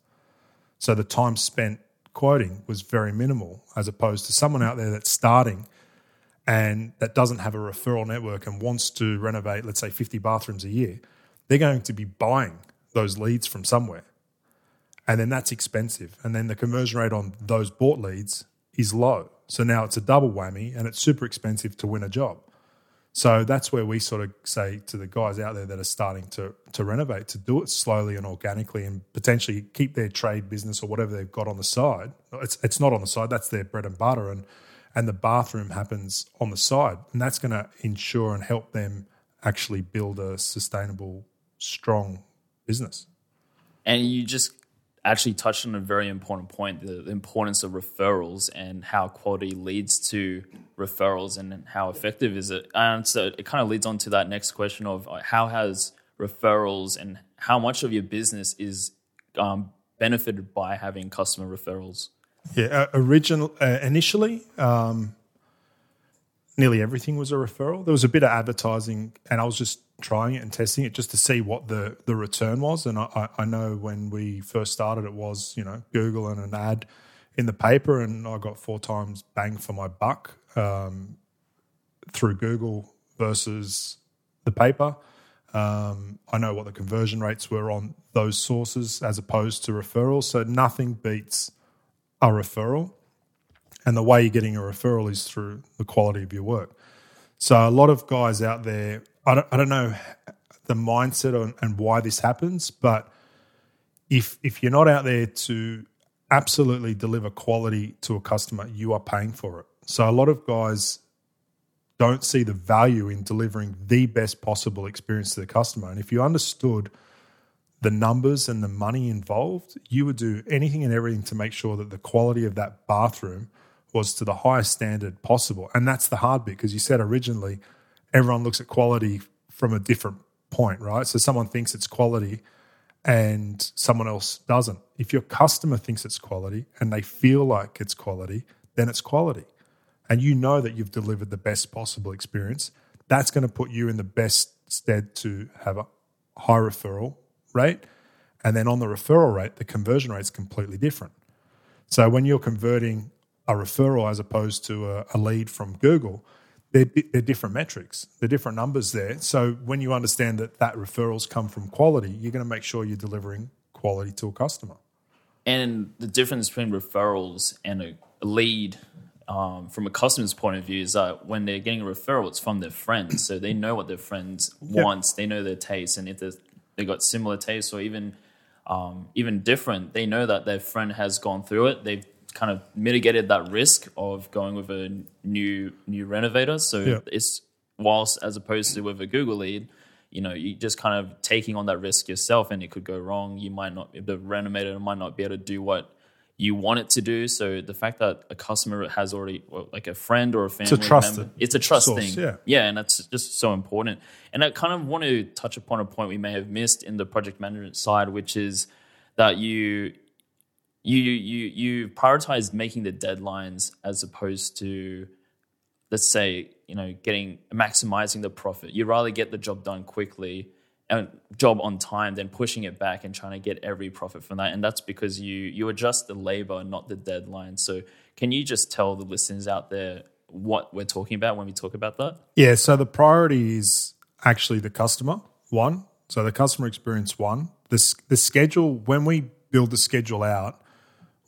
So the time spent quoting was very minimal as opposed to someone out there that's starting and that doesn't have a referral network and wants to renovate, let's say, 50 bathrooms a year. They're going to be buying those leads from somewhere. And then that's expensive. And then the conversion rate on those bought leads is low. So now it's a double whammy and it's super expensive to win a job. So that's where we sort of say to the guys out there that are starting to to renovate to do it slowly and organically and potentially keep their trade business or whatever they've got on the side. It's it's not on the side, that's their bread and butter and and the bathroom happens on the side. And that's going to ensure and help them actually build a sustainable strong business. And you just actually touched on a very important point the, importance of referrals and how quality leads to referrals and how effective is it. And so it kind of leads on to that next question of uh, how has referrals and how much of your business is um, benefited by having customer referrals? Yeah uh, original uh, initially um, nearly everything was a referral. There was a bit of advertising and i was just trying it and testing it just to see what the the return was. And I, I know when we first started, it was you know Google and an ad in the paper, and I got four times bang for my buck um, through Google versus the paper. Um, I know what the conversion rates were on those sources as opposed to referrals. So nothing beats a referral. And the way you're getting a referral is through the quality of your work. So a lot of guys out there I don't, I don't know the mindset on, and why this happens, but if if you're not out there to absolutely deliver quality to a customer, you are paying for it. So a lot of guys don't see the value in delivering the best possible experience to the customer. And if you understood the numbers and the money involved, you would do anything and everything to make sure that the quality of that bathroom was to the highest standard possible. And that's the hard bit because you said originally everyone looks at quality from a different point, right? So someone thinks it's quality and someone else doesn't. If your customer thinks it's quality and they feel like it's quality, then it's quality. And you know that you've delivered the best possible experience. That's going to put you in the best stead to have a high referral rate. And then on the referral rate, the conversion rate is completely different. So when you're converting a referral as opposed to a, a lead from Google, they're, they're, different metrics. They're different numbers there. So when you understand that that referrals come from quality, you're going to make sure you're delivering quality to a customer. And the difference between referrals and a, a lead um, from a customer's point of view is that when they're getting a referral, it's from their friends. So they know what their friends yep. want, they know their tastes. And if they've got similar tastes or even um, even different, they know that their friend has gone through it. They've kind of mitigated that risk of going with a new new renovator. So yeah. it's whilst as opposed to with a Google lead, you know, you just kind of taking on that risk yourself, and it could go wrong. You might not the renovator might not be able to do what you want it to do. So the fact that a customer has already, well, like a friend or a family it's a trust member, it's a trust source, thing. Yeah. yeah, and that's just so important. And I kind of want to touch upon a point we may have missed in the project management side, which is that you you you you prioritize making the deadlines as opposed to let's say you know getting maximizing the profit. You rather get the job done quickly and job on time than pushing it back and trying to get every profit from that. And that's because you you adjust the labor not the deadline. So can you just tell the listeners out there what we're talking about when we talk about that? Yeah so the priority is actually the customer one. So the customer experience one. The, the schedule when we build the schedule out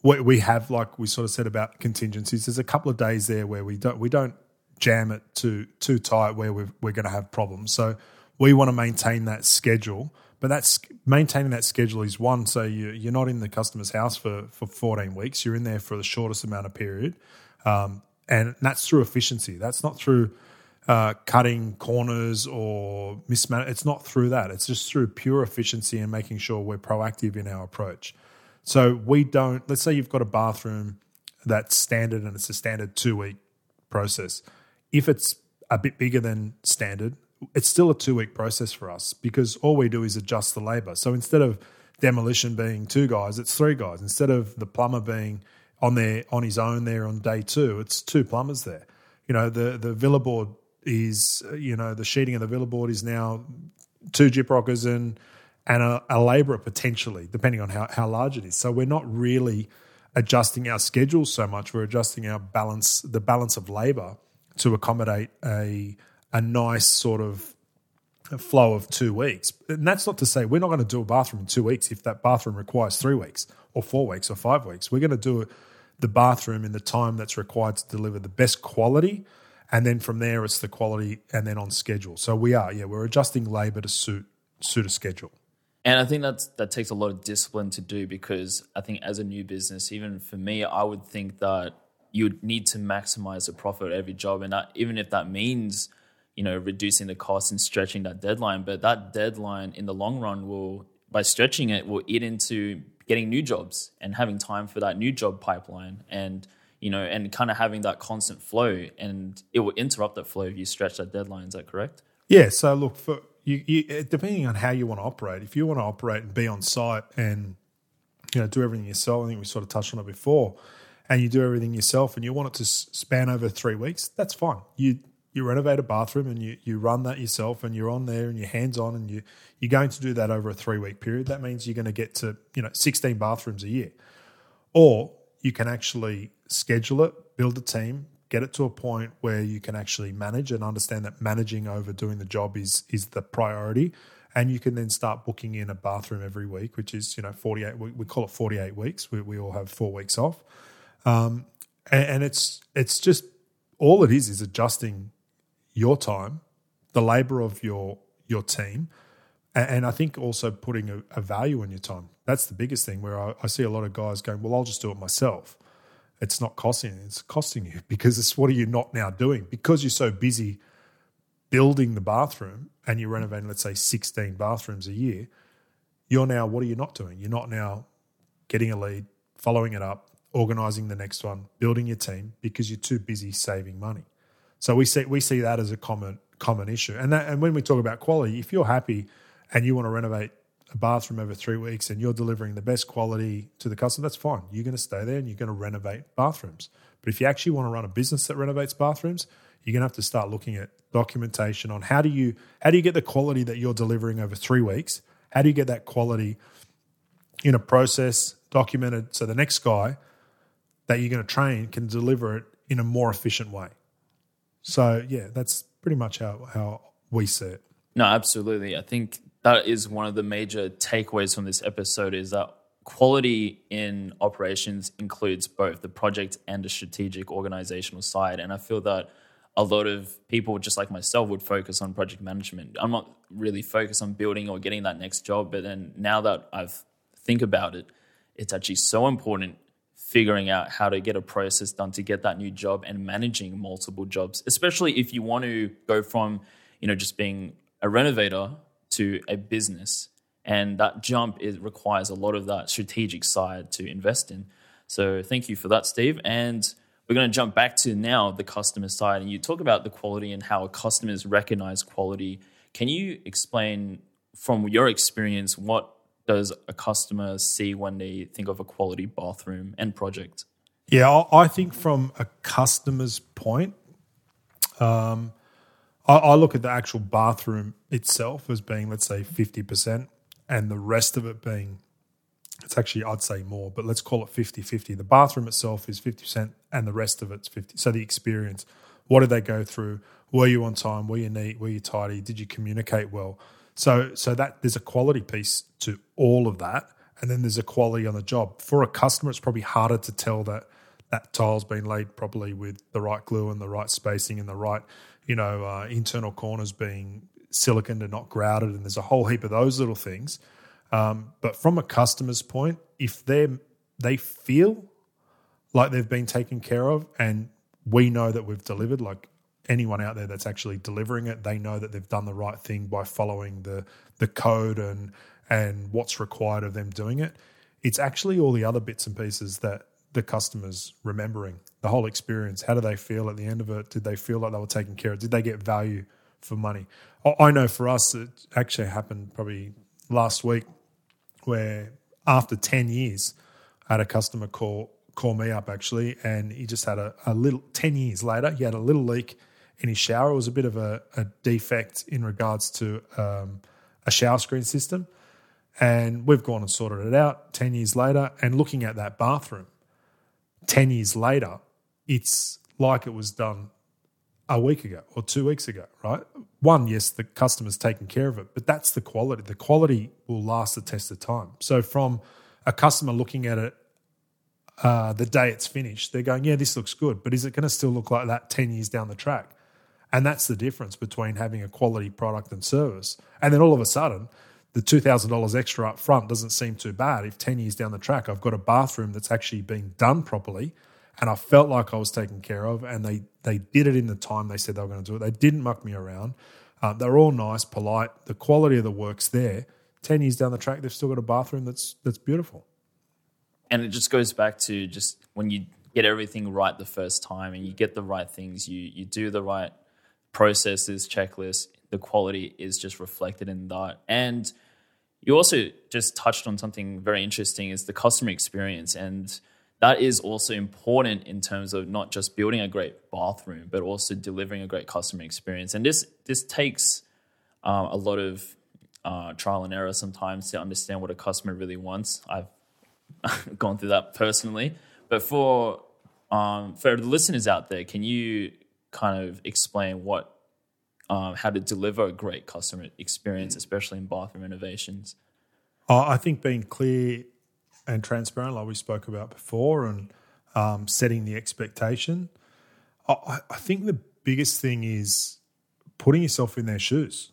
we have like we sort of said about contingencies. There's a couple of days there where we don't we don't jam it too too tight where we're we're going to have problems. So we want to maintain that schedule, but that's maintaining that schedule is one. So you you're not in the customer's house for for 14 weeks. You're in there for the shortest amount of period, um, and that's through efficiency. That's not through uh, cutting corners or mismanage. It's not through that. It's just through pure efficiency and making sure we're proactive in our approach. So we don't, let's say you've got a bathroom that's standard and it's a standard two week process. If it's a bit bigger than standard, it's still a two week process for us because all we do is adjust the labor. So instead of demolition being two guys, it's three guys. Instead of the plumber being on there on his own there on day two, it's two plumbers there. You know, the the villa board is you know, the sheeting of the villa board is now two gyprockers and and a, a labourer potentially, depending on how, how large it is. So we're not really adjusting our schedules so much. We're adjusting our balance, the balance of labour, to accommodate a a nice sort of flow of two weeks. And that's not to say we're not going to do a bathroom in two weeks if that bathroom requires three weeks or four weeks or five weeks. We're going to do the bathroom in the time that's required to deliver the best quality. And then from there, it's the quality and then on schedule. So we are, yeah, we're adjusting labour to suit suit a schedule. And I think that's that takes a lot of discipline to do because I think as a new business, even for me, I would think that you need to maximize the profit of every job, and that, even if that means you know reducing the cost and stretching that deadline, but that deadline in the long run will by stretching it will eat into getting new jobs and having time for that new job pipeline and you know and kind of having that constant flow. And it will interrupt that flow if you stretch that deadline. Is that correct? Yeah. So look for you, you, eh, depending on how you want to operate, if you want to operate and be on site and you know do everything yourself, I think we sort of touched on it before, and you do everything yourself, and you want it to span over three weeks, that's fine. You you renovate a bathroom and you you run that yourself, and you're on there and you're hands on, and you you're going to do that over a three week period. That means you're going to get to you know 16 bathrooms a year, or you can actually schedule it, build a team, get it to a point where you can actually manage and understand that managing over doing the job is is the priority. And you can then start booking in a bathroom every week which is you know 48 we, we call it 48 weeks. We, we all have four weeks off. Um, and, and it's it's just all it is is adjusting your time the labor of your your team and, and I think also putting a, a, value in your time. That's the biggest thing where I, I see a lot of guys going well I'll just do it myself it's not costing it's costing you [laughs] because it's what are you not now doing because you're so busy building the bathroom and you're renovating let's say 16 bathrooms a year you're now what are you not doing you're not now getting a lead following it up organizing the next one, building your team because you're too busy saving money. So we see we see that as a common common issue. And that, and when we talk about quality, if you're happy and you want to renovate a bathroom over three weeks and you're delivering the best quality to the customer, that's fine. You're going to stay there and you're going to renovate bathrooms. But if you actually want to run a business that renovates bathrooms, you're going to have to start looking at documentation on how do you how do you get the quality that you're delivering over three weeks? How do you get that quality in a process documented so the next guy that you're going to train can deliver it in a more efficient way? So yeah, that's pretty much how how we see it. No, absolutely. I think that is one of the major takeaways from this episode is that quality in operations includes both the project and the strategic organizational side. And I feel that a lot of people, just like myself, would focus on project management. I'm not really focused on building or getting that next job. But then now that I've think about it, it's actually so important figuring out how to get a process done to get that new job and managing multiple jobs, especially if you want to go from, you know, just being a renovator to a business. And that jump is requires a lot of that strategic side to invest in. So thank you for that, Steve. And we're going to jump back to now the customer side. And you talk about the quality and how customers recognize quality. Can you explain from your experience what does a customer see when they think of a quality bathroom and project? Yeah, I think from a customer's point, um, I, I look at the actual bathroom itself as being, let's say, 50%, and the rest of it being, it's actually, I'd say more, but let's call it 50 50. The bathroom itself is 50%, and the rest of it's 50 So the experience, what did they go through? Were you on time? Were you neat? Were you tidy? Did you communicate well? So so that there's a quality piece to all of that, and then there's a quality on the job. For a customer, it's probably harder to tell that that tile's been laid properly with the right glue and the right spacing and the right you know uh, internal corners being siliconed and not grouted, and there's a whole heap of those little things. Um, but from a customer's point, if they they feel like they've been taken care of, and we know that we've delivered, like anyone out there that's actually delivering it, they know that they've done the right thing by following the the code and and what's required of them doing it. It's actually all the other bits and pieces that the customers remembering the whole experience. How do they feel at the end of it? Did they feel like they were taken care of? Did they get value for money? I know for us, it actually happened probably last week, where after ten years, I had a customer call call me up actually, and he just had a, a little ten years later, he had a little leak in his shower. It was a bit of a, a defect in regards to um, a shower screen system. And we've gone and sorted it out 10 years later. And looking at that bathroom 10 years later, it's like it was done a week ago or two weeks ago, right? One, yes, the customer's taken care of it, but that's the quality. The quality will last the test of time. So, from a customer looking at it uh, the day it's finished, they're going, yeah, this looks good, but is it going to still look like that 10 years down the track? And that's the difference between having a quality product and service. And then all of a sudden, the $2,000 extra up front doesn't seem too bad. If 10 years down the track, I've got a bathroom that's actually being done properly and I felt like I was taken care of and they, they did it in the time they said they were going to do it. They didn't muck me around. Uh, they're all nice, polite. The quality of the work's there. 10 years down the track, they've still got a bathroom that's, that's beautiful. And it just goes back to just when you get everything right the first time and you get the right things, you, you do the right – processes, checklists, the quality is just reflected in that. And you also just touched on something very interesting is the customer experience. And that is also important in terms of not just building a great bathroom, but also delivering a great customer experience. And this this takes uh, a lot of uh, trial and error sometimes to understand what a customer really wants. I've [laughs] gone through that personally, but for um, for the listeners out there, can you kind of explain what um, how to deliver a great customer experience, especially in bathroom renovations? Uh, I think being clear and transparent, like we spoke about before, and um, setting the expectation. I, I, think the biggest thing is putting yourself in their shoes.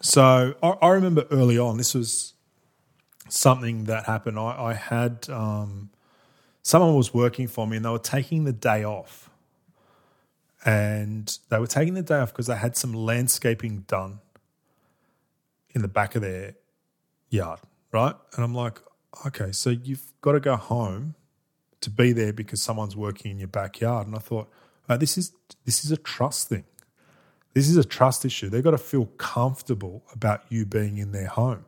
So I, I remember early on, this was something that happened. I, I had um, someone was working for me, and they were taking the day off and they were taking the day off because they had some landscaping done in the back of their yard, right? And I'm like, okay, so you've got to go home to be there because someone's working in your backyard. And I thought, oh, this is this is a trust thing. This is a trust issue. They've got to feel comfortable about you being in their home.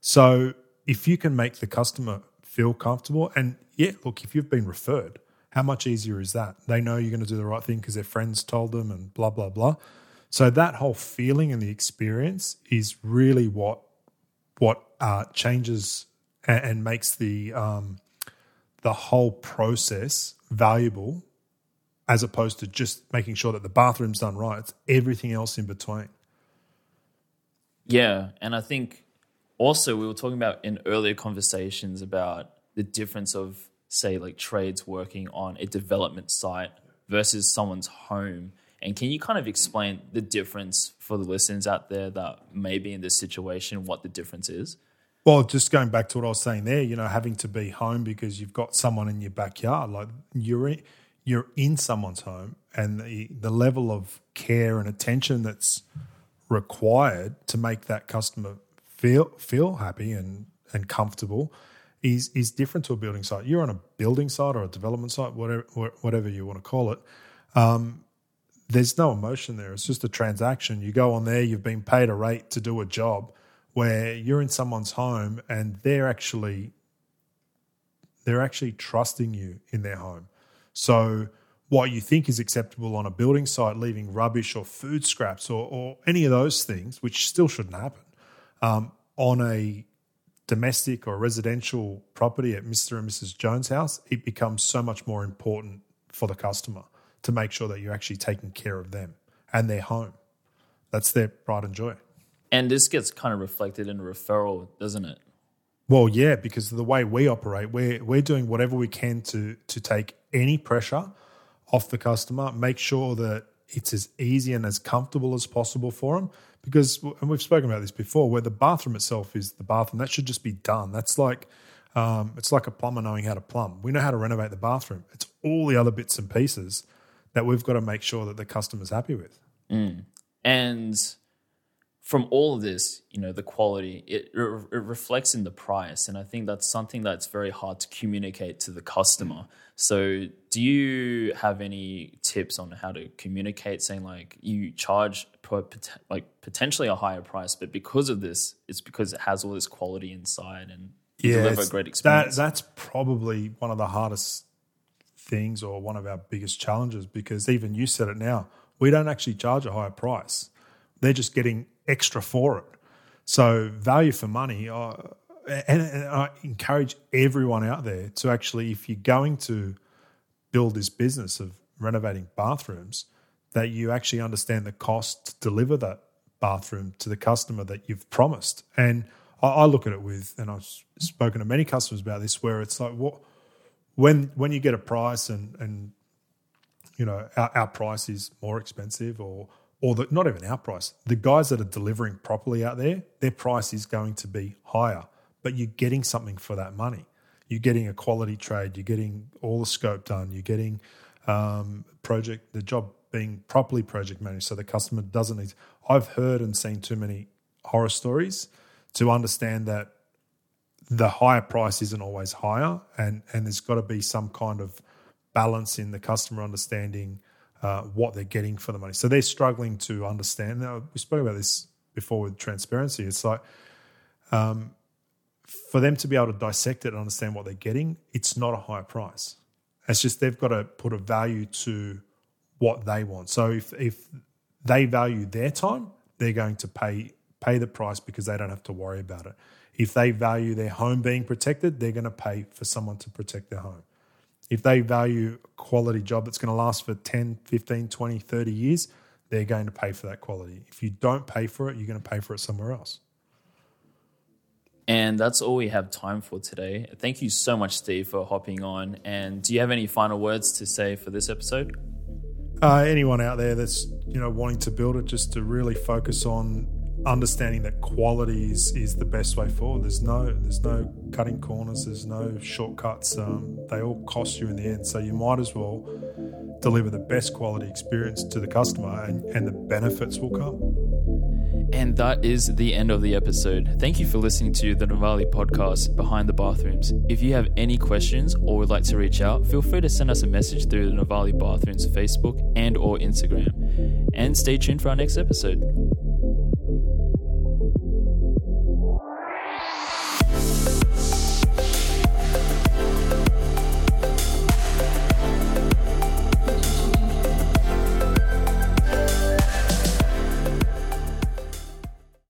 So if you can make the customer feel comfortable, and yeah, look, if you've been referred, how much easier is that? They know you're going to do the right thing because their friends told them, and blah blah blah. So that whole feeling and the experience is really what what uh, changes and, and, makes the um, the whole process valuable, as opposed to just making sure that the bathroom's done right. It's everything else in between. Yeah, and I think also we were talking about in earlier conversations about the difference of say like trades working on a development site versus someone's home and can you kind of explain the difference for the listeners out there that may be in this situation, what the difference is? Well, just going back to what I was saying there, you know, having to be home because you've got someone in your backyard, like you're in, you're in someone's home, and the the level of care and attention that's required to make that customer feel feel happy and and comfortable is is different to a building site. You're on a building site or a development site, whatever whatever you want to call it. Um, there's no emotion there. It's just a transaction. You go on there, you've been paid a rate to do a job where you're in someone's home and they're actually they're actually trusting you in their home. So what you think is acceptable on a building site, leaving rubbish or food scraps or, or any of those things, which still shouldn't happen, um, on a domestic or residential property at Mr. and Mrs. Jones' house, it becomes so much more important for the customer to make sure that you're actually taking care of them and their home. That's their pride and joy. And this gets kind of reflected in a referral, doesn't it? Well, yeah, because the way we operate, we're we're doing whatever we can to to take any pressure off the customer, make sure that it's as easy and as comfortable as possible for them. Because, and we've spoken about this before, where the bathroom itself is the bathroom, that should just be done. That's like um, it's like a plumber knowing how to plumb. We know how to renovate the bathroom. It's all the other bits and pieces that we've got to make sure that the customer's happy with. Mm. And from all of this, you know, the quality, it, it reflects in the price. And I think that's something that's very hard to communicate to the customer. Mm. So, do you have any tips on how to communicate saying like you charge like potentially a higher price, but because of this, it's because it has all this quality inside and yeah, deliver a great experience? That, that's probably one of the hardest things or one of our biggest challenges because even you said it now, we don't actually charge a higher price. They're just getting extra for it. So value for money. And, and I encourage everyone out there to actually, if you're going to build this business of renovating bathrooms, that you actually understand the cost to deliver that bathroom to the customer that you've promised. And I, I look at it with, and I've spoken to many customers about this, where it's like, what when when you get a price and and you know our, our price is more expensive or or the, not even our price the guys that are delivering properly out there their price is going to be higher but you're getting something for that money. You're getting a quality trade you're getting all the scope done you're getting um, project the job being properly project managed so the customer doesn't need i've heard and seen too many horror stories to understand that the higher price isn't always higher, and and there's got to be some kind of balance in the customer understanding uh, what they're getting for the money. So they're struggling to understand. Now we spoke about this before with transparency. It's like um, for them to be able to dissect it and understand what they're getting, it's not a higher price. It's just they've got to put a value to what they want. So if if they value their time, they're going to pay pay the price because they don't have to worry about it. If they value their home being protected, they're going to pay for someone to protect their home. If they value a quality job that's going to last for 10, 15, 20, 30 years, they're going to pay for that quality. If you don't pay for it, you're going to pay for it somewhere else. And that's all we have time for today. Thank you so much, Steve, for hopping on. And do you have any final words to say for this episode? Uh, anyone out there that's you know wanting to build it, just to really focus on understanding that quality is, is the best way forward. There's no there's no cutting corners. There's no shortcuts. Um, they all cost you in the end. So you might as well deliver the best quality experience to the customer, and, and the benefits will come. And that is the end of the episode. Thank you for listening to the Novalé podcast, Behind the Bathrooms. If you have any questions or would like to reach out, feel free to send us a message through the Novalé Bathrooms Facebook and or Instagram. And stay tuned for our next episode.